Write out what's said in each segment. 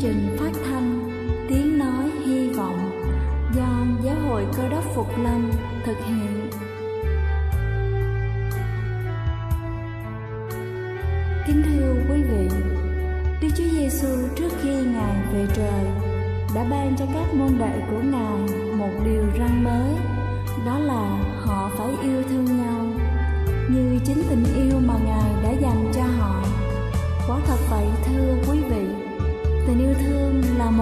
trình phát thanh Tiếng Nói Hy Vọng do Giáo hội Cơ đốc Phục Lâm thực hiện. Kính thưa quý vị, Đức Chúa Giêsu trước khi Ngài về trời đã ban cho các môn đệ của Ngài một điều răn mới, đó là họ phải yêu thương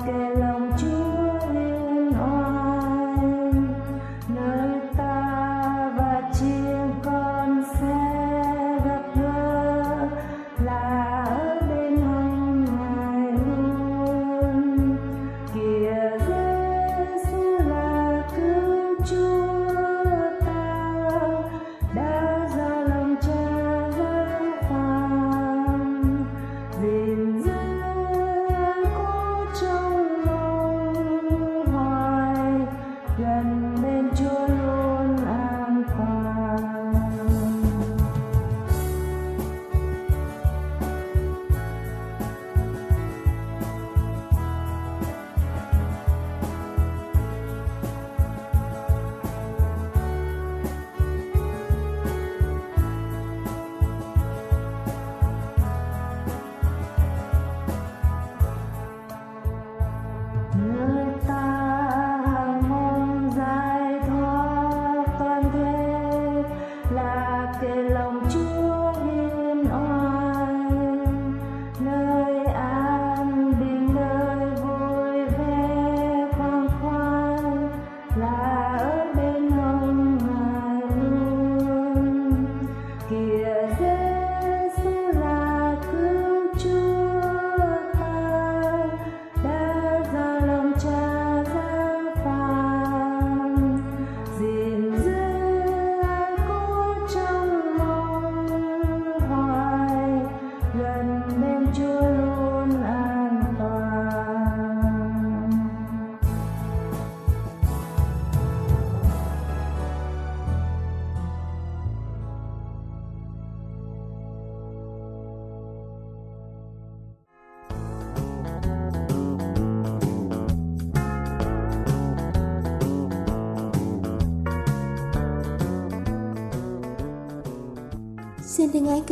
Là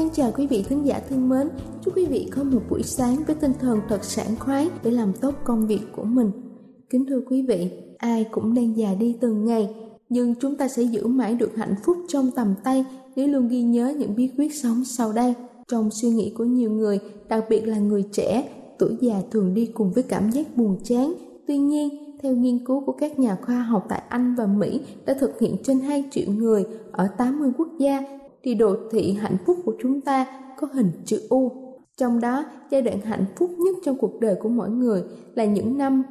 kính chào quý vị thính giả thân mến. Chúc quý vị có một buổi sáng với tinh thần thật sảng khoái để làm tốt công việc của mình. Kính thưa quý vị, ai cũng đang già đi từng ngày, nhưng chúng ta sẽ giữ mãi được hạnh phúc trong tầm tay nếu luôn ghi nhớ những bí quyết sống sau đây. trong suy nghĩ của nhiều người đặc biệt là người trẻ tuổi già thường đi cùng với cảm giác buồn chán tuy nhiên theo nghiên cứu của các nhà khoa học tại Anh và Mỹ đã thực hiện trên 2 triệu người ở 80 quốc gia thì đồ thị hạnh phúc của chúng ta có hình chữ U. Trong đó, giai đoạn hạnh phúc nhất trong cuộc đời của mỗi người là những năm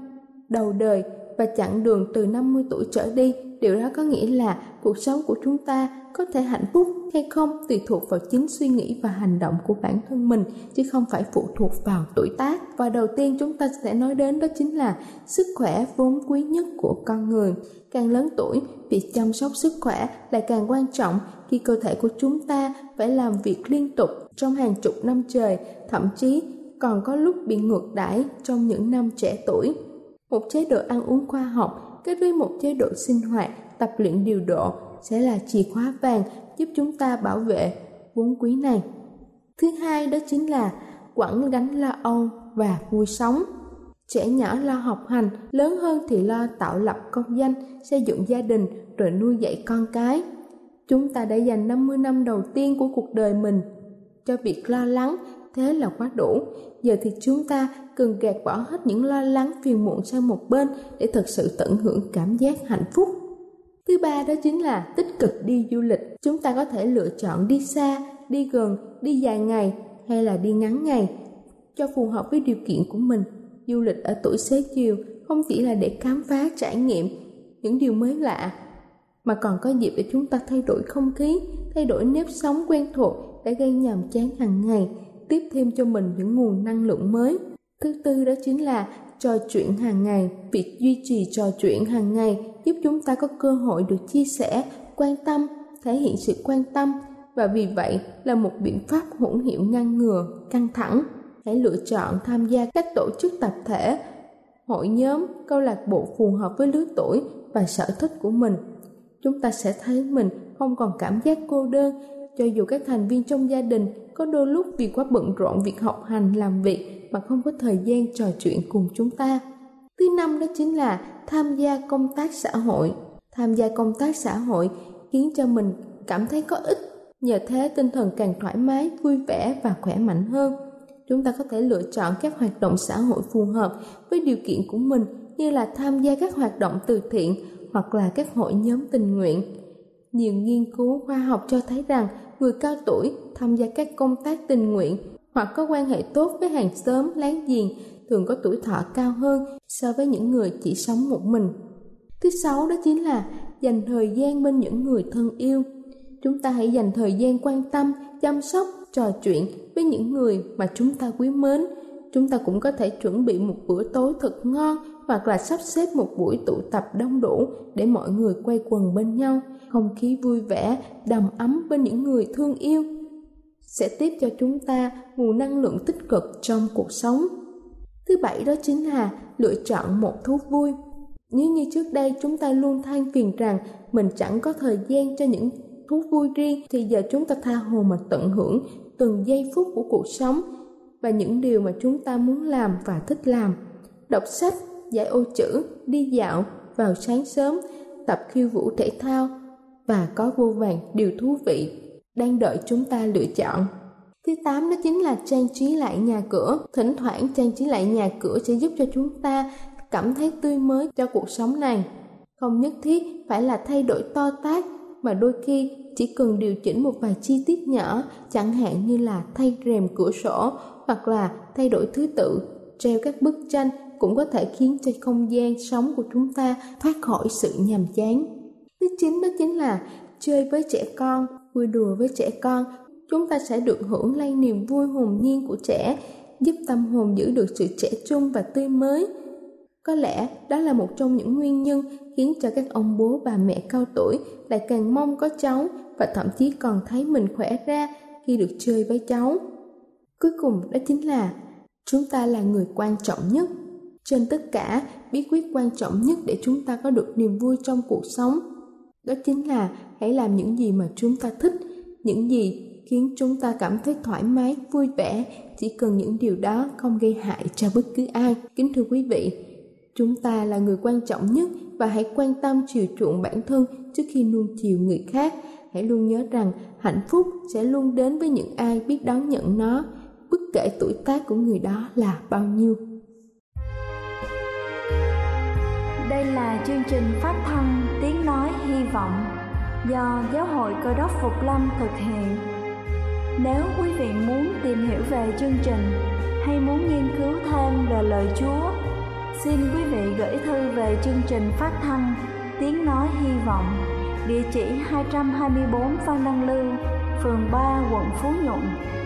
đầu đời và chặng đường từ 50 tuổi trở đi. Điều đó có nghĩa là cuộc sống của chúng ta có thể hạnh phúc hay không tùy thuộc vào chính suy nghĩ và hành động của bản thân mình chứ không phải phụ thuộc vào tuổi tác. Và đầu tiên chúng ta sẽ nói đến đó chính là sức khỏe vốn quý nhất của con người. Càng lớn tuổi, việc chăm sóc sức khỏe lại càng quan trọng khi cơ thể của chúng ta phải làm việc liên tục trong hàng chục năm trời, thậm chí còn có lúc bị ngược đãi trong những năm trẻ tuổi. Một chế độ ăn uống khoa học kết với một chế độ sinh hoạt, tập luyện điều độ sẽ là chìa khóa vàng giúp chúng ta bảo vệ vốn quý này. Thứ hai đó chính là quẳng gánh lo âu và vui sống. Trẻ nhỏ lo học hành, lớn hơn thì lo tạo lập công danh, xây dựng gia đình rồi nuôi dạy con cái. Chúng ta đã dành 50 năm đầu tiên của cuộc đời mình cho việc lo lắng, thế là quá đủ. Giờ thì chúng ta cần gạt bỏ hết những lo lắng phiền muộn sang một bên để thật sự tận hưởng cảm giác hạnh phúc. Thứ ba đó chính là tích cực đi du lịch. Chúng ta có thể lựa chọn đi xa, đi gần, đi dài ngày hay là đi ngắn ngày cho phù hợp với điều kiện của mình. Du lịch ở tuổi xế chiều không chỉ là để khám phá trải nghiệm những điều mới lạ mà còn có dịp để chúng ta thay đổi không khí, thay đổi nếp sống quen thuộc để gây nhàm chán hàng ngày, tiếp thêm cho mình những nguồn năng lượng mới. Thứ tư đó chính là trò chuyện hàng ngày. Việc duy trì trò chuyện hàng ngày giúp chúng ta có cơ hội được chia sẻ, quan tâm, thể hiện sự quan tâm và vì vậy là một biện pháp hữu hiệu ngăn ngừa căng thẳng. Hãy lựa chọn tham gia các tổ chức tập thể, hội nhóm, câu lạc bộ phù hợp với lứa tuổi và sở thích của mình. Chúng ta sẽ thấy mình không còn cảm giác cô đơn cho dù các thành viên trong gia đình có đôi lúc vì quá bận rộn việc học hành, làm việc mà không có thời gian trò chuyện cùng chúng ta. Thứ năm đó chính là tham gia công tác xã hội. Tham gia công tác xã hội khiến cho mình cảm thấy có ích, nhờ thế tinh thần càng thoải mái, vui vẻ và khỏe mạnh hơn. Chúng ta có thể lựa chọn các hoạt động xã hội phù hợp với điều kiện của mình, như là tham gia các hoạt động từ thiện hoặc là các hội nhóm tình nguyện nhiều nghiên cứu khoa học cho thấy rằng người cao tuổi tham gia các công tác tình nguyện hoặc có quan hệ tốt với hàng xóm láng giềng thường có tuổi thọ cao hơn so với những người chỉ sống một mình. Thứ sáu đó chính là dành thời gian bên những người thân yêu. Chúng ta hãy dành thời gian quan tâm, chăm sóc, trò chuyện với những người mà chúng ta quý mến. Chúng ta cũng có thể chuẩn bị một bữa tối thật ngon hoặc là sắp xếp một buổi tụ tập đông đủ để mọi người quay quần bên nhau. Không khí vui vẻ, đầm ấm bên những người thương yêu sẽ tiếp cho chúng ta nguồn năng lượng tích cực trong cuộc sống. Thứ bảy đó chính là lựa chọn một thú vui. Nếu như trước đây chúng ta luôn than phiền rằng mình chẳng có thời gian cho những thú vui riêng, thì giờ chúng ta tha hồ mà tận hưởng từng giây phút của cuộc sống và những điều mà chúng ta muốn làm và thích làm đọc sách, giải ô chữ, đi dạo, vào sáng sớm, tập khiêu vũ thể thao và có vô vàng điều thú vị đang đợi chúng ta lựa chọn. Thứ tám đó chính là trang trí lại nhà cửa. Thỉnh thoảng trang trí lại nhà cửa sẽ giúp cho chúng ta cảm thấy tươi mới cho cuộc sống này. Không nhất thiết phải là thay đổi to tát, mà đôi khi chỉ cần điều chỉnh một vài chi tiết nhỏ, chẳng hạn như là thay rèm cửa sổ hoặc là thay đổi thứ tự, treo các bức tranh cũng có thể khiến cho không gian sống của chúng ta thoát khỏi sự nhàm chán. Thứ chín đó chính là chơi với trẻ con, vui đùa với trẻ con. Chúng ta sẽ được hưởng lây niềm vui hồn nhiên của trẻ, giúp tâm hồn giữ được sự trẻ trung và tươi mới. Có lẽ đó là một trong những nguyên nhân khiến cho các ông bố, bà mẹ cao tuổi lại càng mong có cháu và thậm chí còn thấy mình khỏe ra khi được chơi với cháu cuối cùng đó chính là chúng ta là người quan trọng nhất. Trên tất cả, bí quyết quan trọng nhất để chúng ta có được niềm vui trong cuộc sống, đó chính là hãy làm những gì mà chúng ta thích, những gì khiến chúng ta cảm thấy thoải mái, vui vẻ. Chỉ cần những điều đó không gây hại cho bất cứ ai. Kính thưa quý vị, chúng ta là người quan trọng nhất và hãy quan tâm chiều chuộng bản thân trước khi nuông chiều người khác. Hãy luôn nhớ rằng hạnh phúc sẽ luôn đến với những ai biết đón nhận nó bất kể tuổi tác của người đó là bao nhiêu. Đây là chương trình phát thanh tiếng nói hy vọng do giáo hội cơ đốc phục lâm thực hiện. Nếu quý vị muốn tìm hiểu về chương trình hay muốn nghiên cứu thêm về lời chúa xin quý vị gửi thư về chương trình phát thanh tiếng nói hy vọng địa chỉ 224 Phan Đăng Lưu, phường 3, quận Phú Nhuận,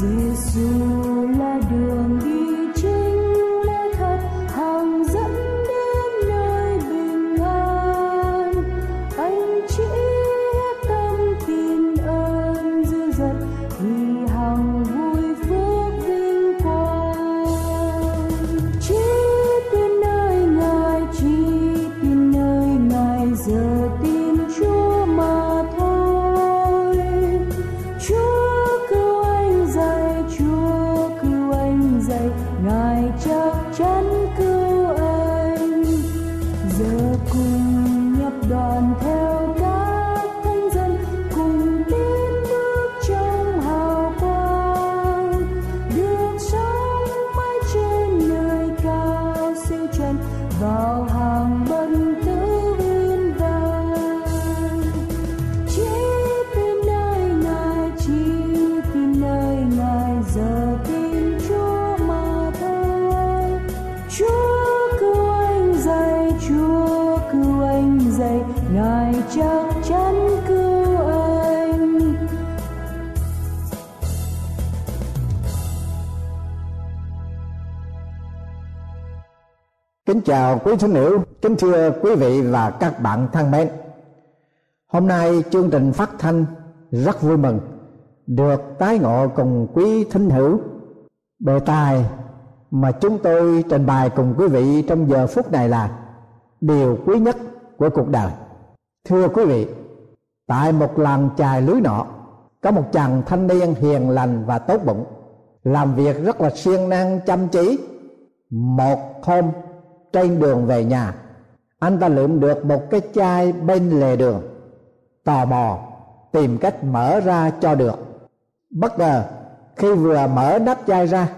Kính chào quý thính hữu, kính thưa quý vị và các bạn thân mến. Hôm nay chương trình phát thanh rất vui mừng được tái ngộ cùng quý thính hữu. Đề tài mà chúng tôi trình bày cùng quý vị trong giờ phút này là điều quý nhất của cuộc đời. Thưa quý vị, tại một làng chài lưới nọ có một chàng thanh niên hiền lành và tốt bụng làm việc rất là siêng năng chăm chỉ một hôm trên đường về nhà. Anh ta lượm được một cái chai bên lề đường, tò mò tìm cách mở ra cho được. Bất ngờ, khi vừa mở nắp chai ra,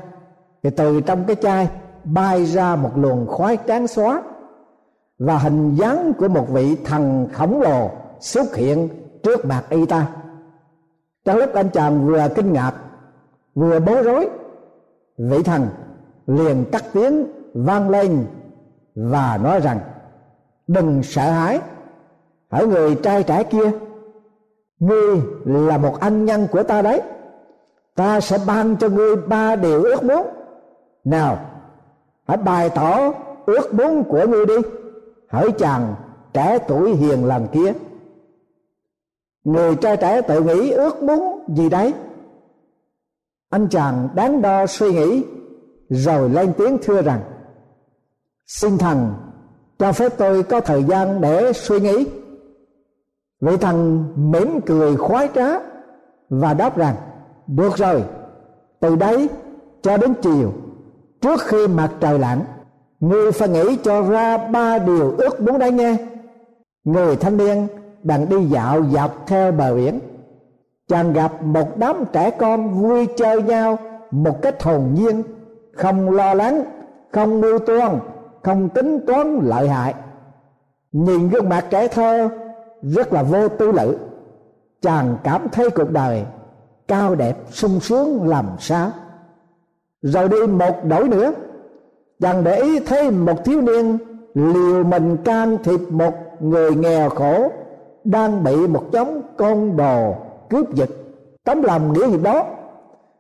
thì từ trong cái chai bay ra một luồng khói trắng xóa và hình dáng của một vị thần khổng lồ xuất hiện trước mặt y ta. Trong lúc anh chàng vừa kinh ngạc, vừa bối rối, vị thần liền cắt tiếng vang lên và nói rằng, đừng sợ hãi. Hỡi người trai trẻ kia, ngươi là một anh nhân của ta đấy. Ta sẽ ban cho ngươi ba điều ước muốn. Nào, hãy bày tỏ ước muốn của ngươi đi. Hỡi chàng trẻ tuổi hiền lành kia. Người trai trẻ tự nghĩ ước muốn gì đấy? Anh chàng đáng đo suy nghĩ, rồi lên tiếng thưa rằng xin thần, cho phép tôi có thời gian để suy nghĩ. Vị thần mỉm cười khoái trá và đáp rằng, được rồi, từ đấy cho đến chiều, trước khi mặt trời lặn người phải nghĩ cho ra ba điều ước muốn đấy nghe. Người thanh niên đang đi dạo dọc theo bờ biển, chàng gặp một đám trẻ con vui chơi nhau một cách hồn nhiên, không lo lắng, không mưu toan không tính toán lợi hại. Nhìn gương mặt trẻ thơ, rất là vô tư lự. Chàng cảm thấy cuộc đời cao đẹp, sung sướng, làm sao? Rồi đi một đổi nữa. Chàng để ý thấy một thiếu niên liều mình can thiệp một người nghèo khổ đang bị một nhóm con đồ cướp giật. Tấm lòng nghĩa gì đó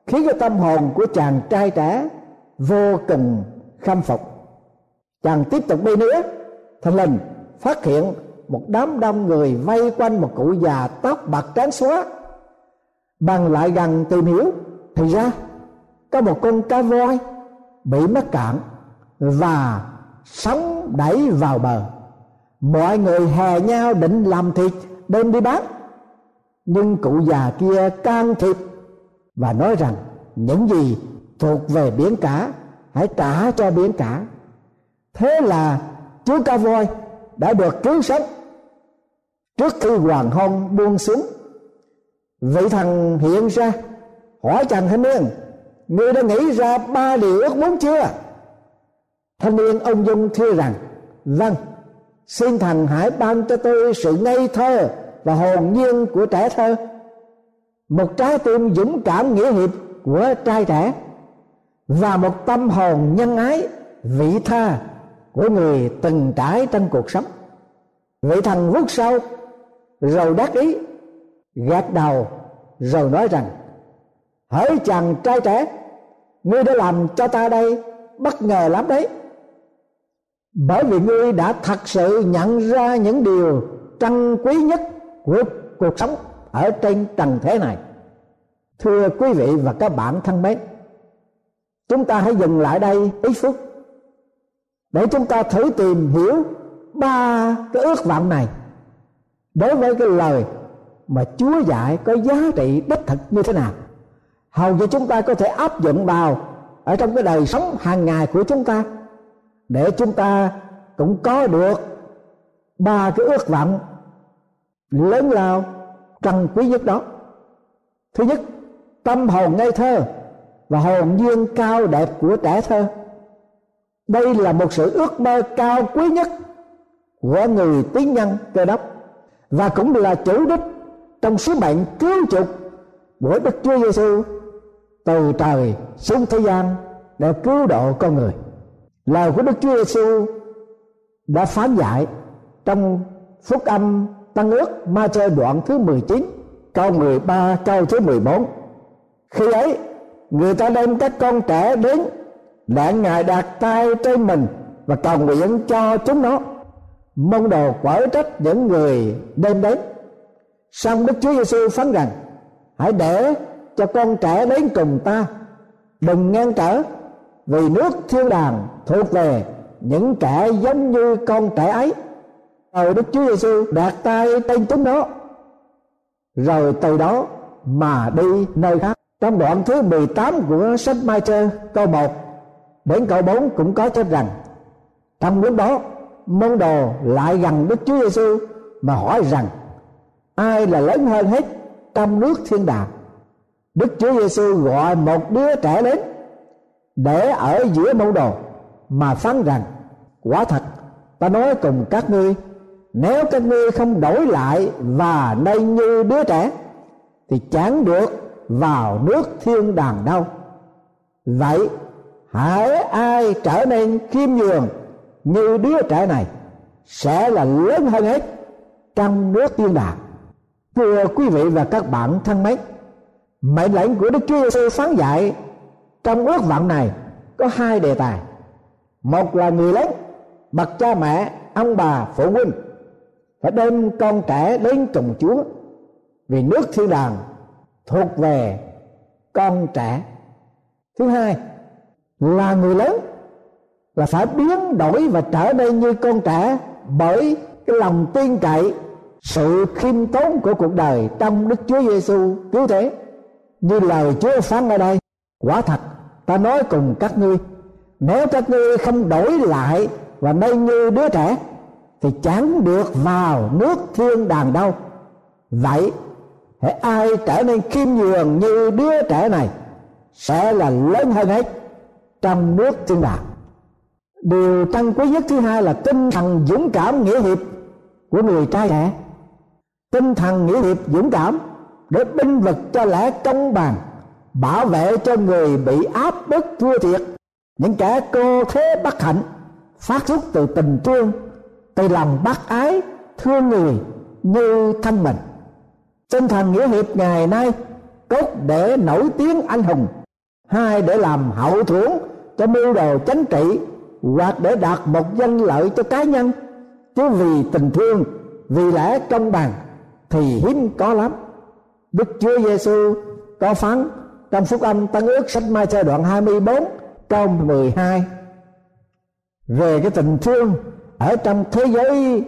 khiến cho tâm hồn của chàng trai trẻ vô cùng khâm phục chàng tiếp tục đi nữa. Thình lình phát hiện một đám đông người vây quanh một cụ già tóc bạc trắng xóa. Bằng lại gần tìm hiểu, thì ra có một con cá voi bị mắc cạn và sống đẩy vào bờ. Mọi người hè nhau định làm thịt, đem đi bán. Nhưng cụ già kia can thiệp và nói rằng, những gì thuộc về biển cả, hãy trả cho biển cả thế là chú cá voi đã được cứu sống trước khi hoàng hôn buông xuống. Vị thần hiện ra, hỏi chàng thanh niên ngươi đã nghĩ ra ba điều ước muốn chưa? Thanh niên ông dung thưa rằng vâng xin thần hãy ban cho tôi sự ngây thơ và hồn nhiên của trẻ thơ, một trái tim dũng cảm nghĩa hiệp của trai trẻ và một tâm hồn nhân ái vị tha của người từng trải trong cuộc sống. Vị thần vuốt sâu rồi đắc ý, gạt đầu rồi nói rằng, hỡi chàng trai trẻ, ngươi đã làm cho ta đây bất ngờ lắm đấy. Bởi vì ngươi đã thật sự nhận ra những điều trân quý nhất của cuộc sống ở trên trần thế này. Thưa quý vị và các bạn thân mến, chúng ta hãy dừng lại đây ít phút để chúng ta thử tìm hiểu ba cái ước vọng này. Đối với cái lời mà Chúa dạy có giá trị đích thực như thế nào. Hầu như chúng ta có thể áp dụng vào ở trong cái đời sống hàng ngày của chúng ta. Để chúng ta cũng có được ba cái ước vọng lớn lao, trân quý nhất đó. Thứ nhất, tâm hồn ngây thơ và hồn nhiên cao đẹp của trẻ thơ đây là một sự ước mơ cao quý nhất của người tín nhân cơ đốc, và cũng là chủ đích trong sứ mệnh cứu chuộc của Đức Chúa Giêsu từ trời xuống thế gian để cứu độ con người. Lời của Đức Chúa Giêsu đã phán dạy trong phúc âm Tăng ước ma chơ đoạn thứ 19 câu 13 câu thứ 14 khi ấy, người ta đem các con trẻ đến để ngài đặt tay trên mình và cầu nguyện cho chúng nó. Mong đồ quở trách những người đêm đến song đức chúa giêsu phán rằng, hãy để cho con trẻ đến cùng ta. Đừng ngăn trở, vì nước thiên đàng thuộc về những kẻ giống như con trẻ ấy. Rồi đức chúa giêsu đặt tay trên chúng nó. Rồi từ đó mà đi nơi khác. Trong đoạn thứ 18 của sách Mai Trơ câu 1 đến câu 4 cũng có cho rằng, trong lúc đó, môn đồ lại gần Đức Chúa Giêsu mà hỏi rằng, ai là lớn hơn hết trong nước thiên đàng? Đức Chúa Giêsu gọi một đứa trẻ đến để ở giữa môn đồ mà phán rằng, quả thật, ta nói cùng các ngươi, nếu các ngươi không đổi lại và nay như đứa trẻ, thì chẳng được vào nước thiên đàng đâu. Vậy hãy ai trở nên khiêm nhường như đứa trẻ này sẽ là lớn hơn hết trong nước tiên đàng thưa quý vị và các bạn thân mến, mệnh lệnh của đức chúa giêsu phán dạy trong ước vọng này có hai đề tài. Một là người lớn, bậc cha mẹ, ông bà, phụ huynh phải đem con trẻ đến cùng chúa vì nước thiên đàng thuộc về con trẻ. Thứ hai là người lớn, là phải biến đổi và trở nên như con trẻ bởi cái lòng tin cậy, sự khiêm tốn của cuộc đời trong Đức Chúa Giêsu cứu thế, như lời Chúa phán ở đây, quả thật, ta nói cùng các ngươi, nếu các ngươi không đổi lại và nên như đứa trẻ, thì chẳng được vào nước thiên đàng đâu. Vậy hãy ai trở nên khiêm nhường như đứa trẻ này, sẽ là lớn hơn hết trong nước thiên đàng điều trân quý nhất thứ hai là tinh thần dũng cảm nghĩa hiệp của người trai trẻ. Tinh thần nghĩa hiệp dũng cảm để binh vực cho lẽ công bằng, bảo vệ cho người bị áp bức thua thiệt. Những kẻ cô thế bất hạnh phát xuất từ tình thương, từ lòng bác ái, thương người như thân mình. Tinh thần nghĩa hiệp ngày nay cốt để nổi tiếng anh hùng hai để làm hậu thuẫn cho mưu đồ chính trị, hoặc để đạt một danh lợi cho cá nhân. Chứ vì tình thương, vì lẽ công bằng, thì hiếm có lắm. Đức Chúa Giêsu có phán trong phúc âm Tân ước sách Mai Thơ đoạn 24 câu 12 về cái tình thương ở trong thế giới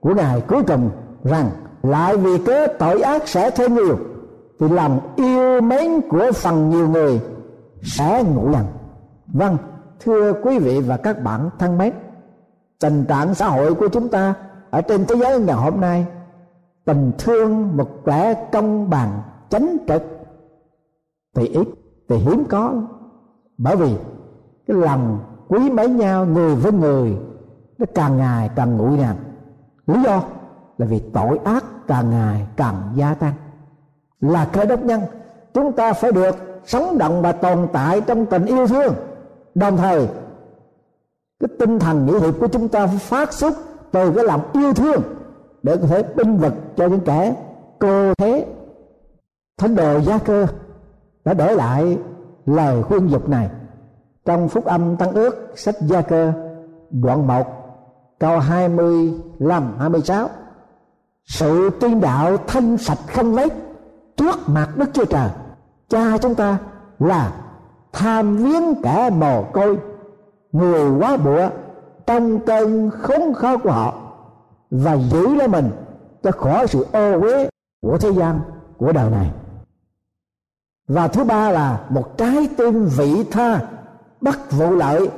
của ngài cuối cùng, rằng lại vì cớ tội ác sẽ thêm nhiều, thì lòng yêu mến của phần nhiều người sẽ ngủ dần vâng thưa quý vị và các bạn thân mến, tình trạng xã hội của chúng ta ở trên thế giới ngày hôm nay, tình thương một vẻ công bằng, chánh trực, thì ít, thì hiếm có. Bởi vì cái lòng quý mến nhau, người với người, nó càng ngày càng nguội nặng lý do là vì tội ác càng ngày càng gia tăng. Là cơ đốc nhân, chúng ta phải được sống động và tồn tại trong tình yêu thương. Đồng thời, cái tinh thần nghĩa hiệp của chúng ta phát xuất từ cái lòng yêu thương để có thể binh vực cho những kẻ cô thế. Thánh đồ gia cơ đã để lại lời khuyên dục này. Trong phúc âm tăng ước, sách gia cơ, đoạn 1 câu 25 26 sự tiên đạo thanh sạch không lấy trước mặt Đức Chúa Trời cha chúng ta là tham viếng kẻ mồ côi, người quá bụa, trong cơn khốn khó của họ, và giữ lấy mình cho khỏi sự ô uế của thế gian của đời này. Và thứ ba là một trái tim vị tha bất vụ lợi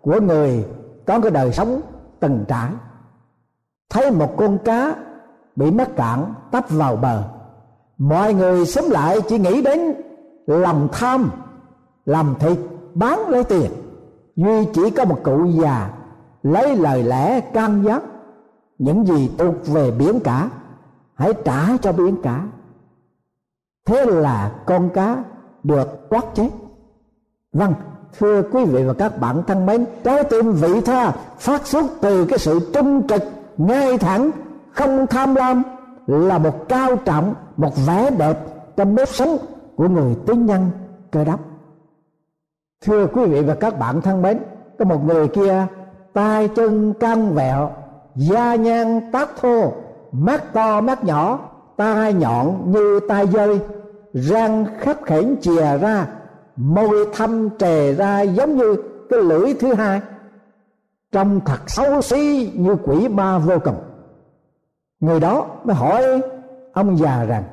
của người có cái đời sống từng trải. Thấy một con cá bị mắc cạn tấp vào bờ, mọi người sống lại chỉ nghĩ đến lòng tham, làm thịt, bán lấy tiền. Duy chỉ có một cụ già lấy lời lẽ can gián. Những gì thuộc về biển cả, hãy trả cho biển cả. Thế là con cá được quát chết. Vâng thưa quý vị và các bạn thân mến, trái tim vị tha phát xuất từ cái sự trung trực, ngay thẳng, không tham lam là một cao trọng, một vẻ đẹp trong nếp sống của người tín nhân cơ đốc. Thưa quý vị và các bạn thân mến, có một người kia, tay chân căng vẹo, da nhan tóc thô, mắt to mắt nhỏ, tai nhọn như tai dơi, răng khắp khểnh chìa ra, môi thâm trề ra giống như cái lưỡi thứ hai. Trông thật xấu xí như quỷ ma vô cùng. Người đó mới hỏi ông già rằng,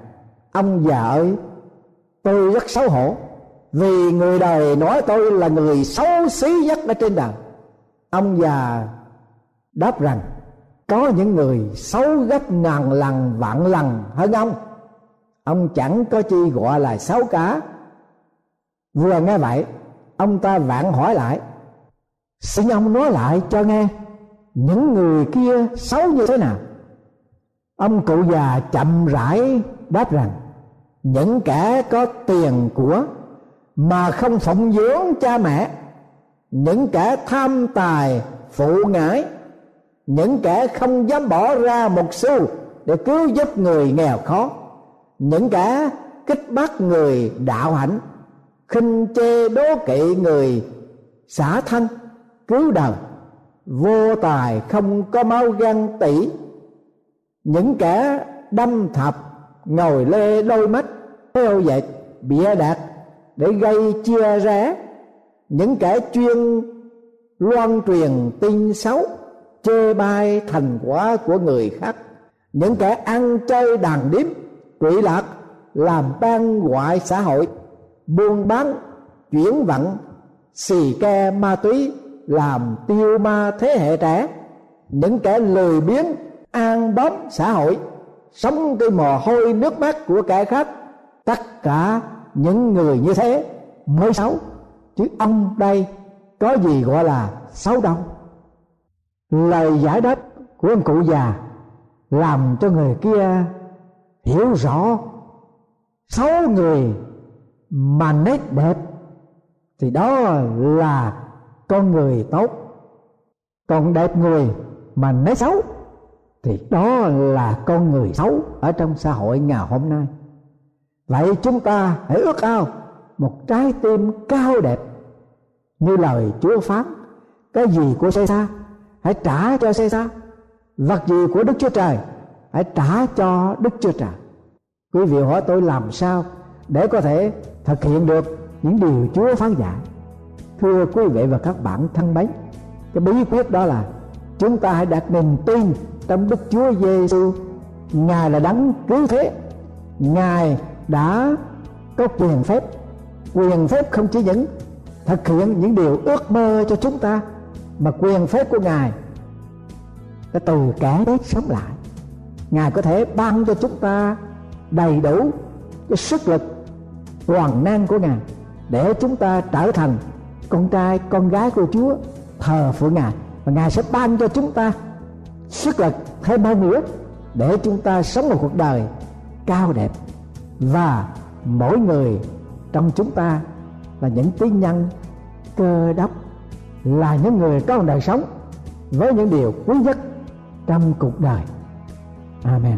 ông già ơi tôi rất xấu hổ, vì người đời nói tôi là người xấu xí nhất ở trên đời ông già đáp rằng, có những người xấu gấp ngàn lần, vạn lần hơn ông. Ông chẳng có chi gọi là xấu cả. Vừa nghe vậy, ông ta vạn hỏi lại, xin ông nói lại cho nghe, những người kia xấu như thế nào? Ông cụ già chậm rãi đáp rằng những kẻ có tiền của mà không phụng dưỡng cha mẹ, những kẻ tham tài phụ ngãi những kẻ không dám bỏ ra một xu để cứu giúp người nghèo khó, những kẻ kích bắt người đạo hạnh, khinh chê đố kỵ người xả thân, cứu đời, vô tài không có máu gan tỷ những kẻ đâm thập ngồi lê đôi mắt theo dệt bịa đặt để gây chia rẽ. Những kẻ chuyên loan truyền tin xấu, chê bai thành quả của người khác. Những kẻ ăn chơi đàn điếm, quỷ lạc, làm ban ngoại xã hội. Buôn bán, chuyển vận, xì ke ma túy, làm tiêu ma thế hệ trẻ. Những kẻ lười biếng, an bám xã hội sống cái mồ hôi nước mắt của kẻ khác, tất cả những người như thế mới xấu. Chứ ông đây có gì gọi là xấu đâu. Lời giải đáp của ông cụ già làm cho người kia hiểu rõ xấu người mà nét đẹp thì đó là con người tốt. Còn đẹp người mà nét xấu thì đó là con người xấu ở trong xã hội ngày hôm nay. Vậy chúng ta hãy ước ao một trái tim cao đẹp như lời chúa phán, cái gì của xe xa hãy trả cho xe xa vật gì của đức chúa trời, hãy trả cho đức chúa trời. Quý vị hỏi tôi làm sao để có thể thực hiện được những điều chúa phán dạy? Thưa quý vị và các bạn thân mến, cái bí quyết đó là chúng ta hãy đặt niềm tin trong đức chúa giêsu ngài là đấng cứu thế. Ngài đã có quyền phép. Quyền phép không chỉ những thực hiện những điều ước mơ cho chúng ta, mà quyền phép của ngài đã từ kẻ chết sống lại. Ngài có thể ban cho chúng ta đầy đủ cái sức lực toàn năng của ngài để chúng ta trở thành con trai, con gái của chúa, thờ phượng ngài. Và ngài sẽ ban cho chúng ta sức lực thêm bao nữa để chúng ta sống một cuộc đời cao đẹp. Và mỗi người trong chúng ta là những tín nhân, cơ đốc, là những người có một đời sống với những điều quý nhất trong cuộc đời. Amen.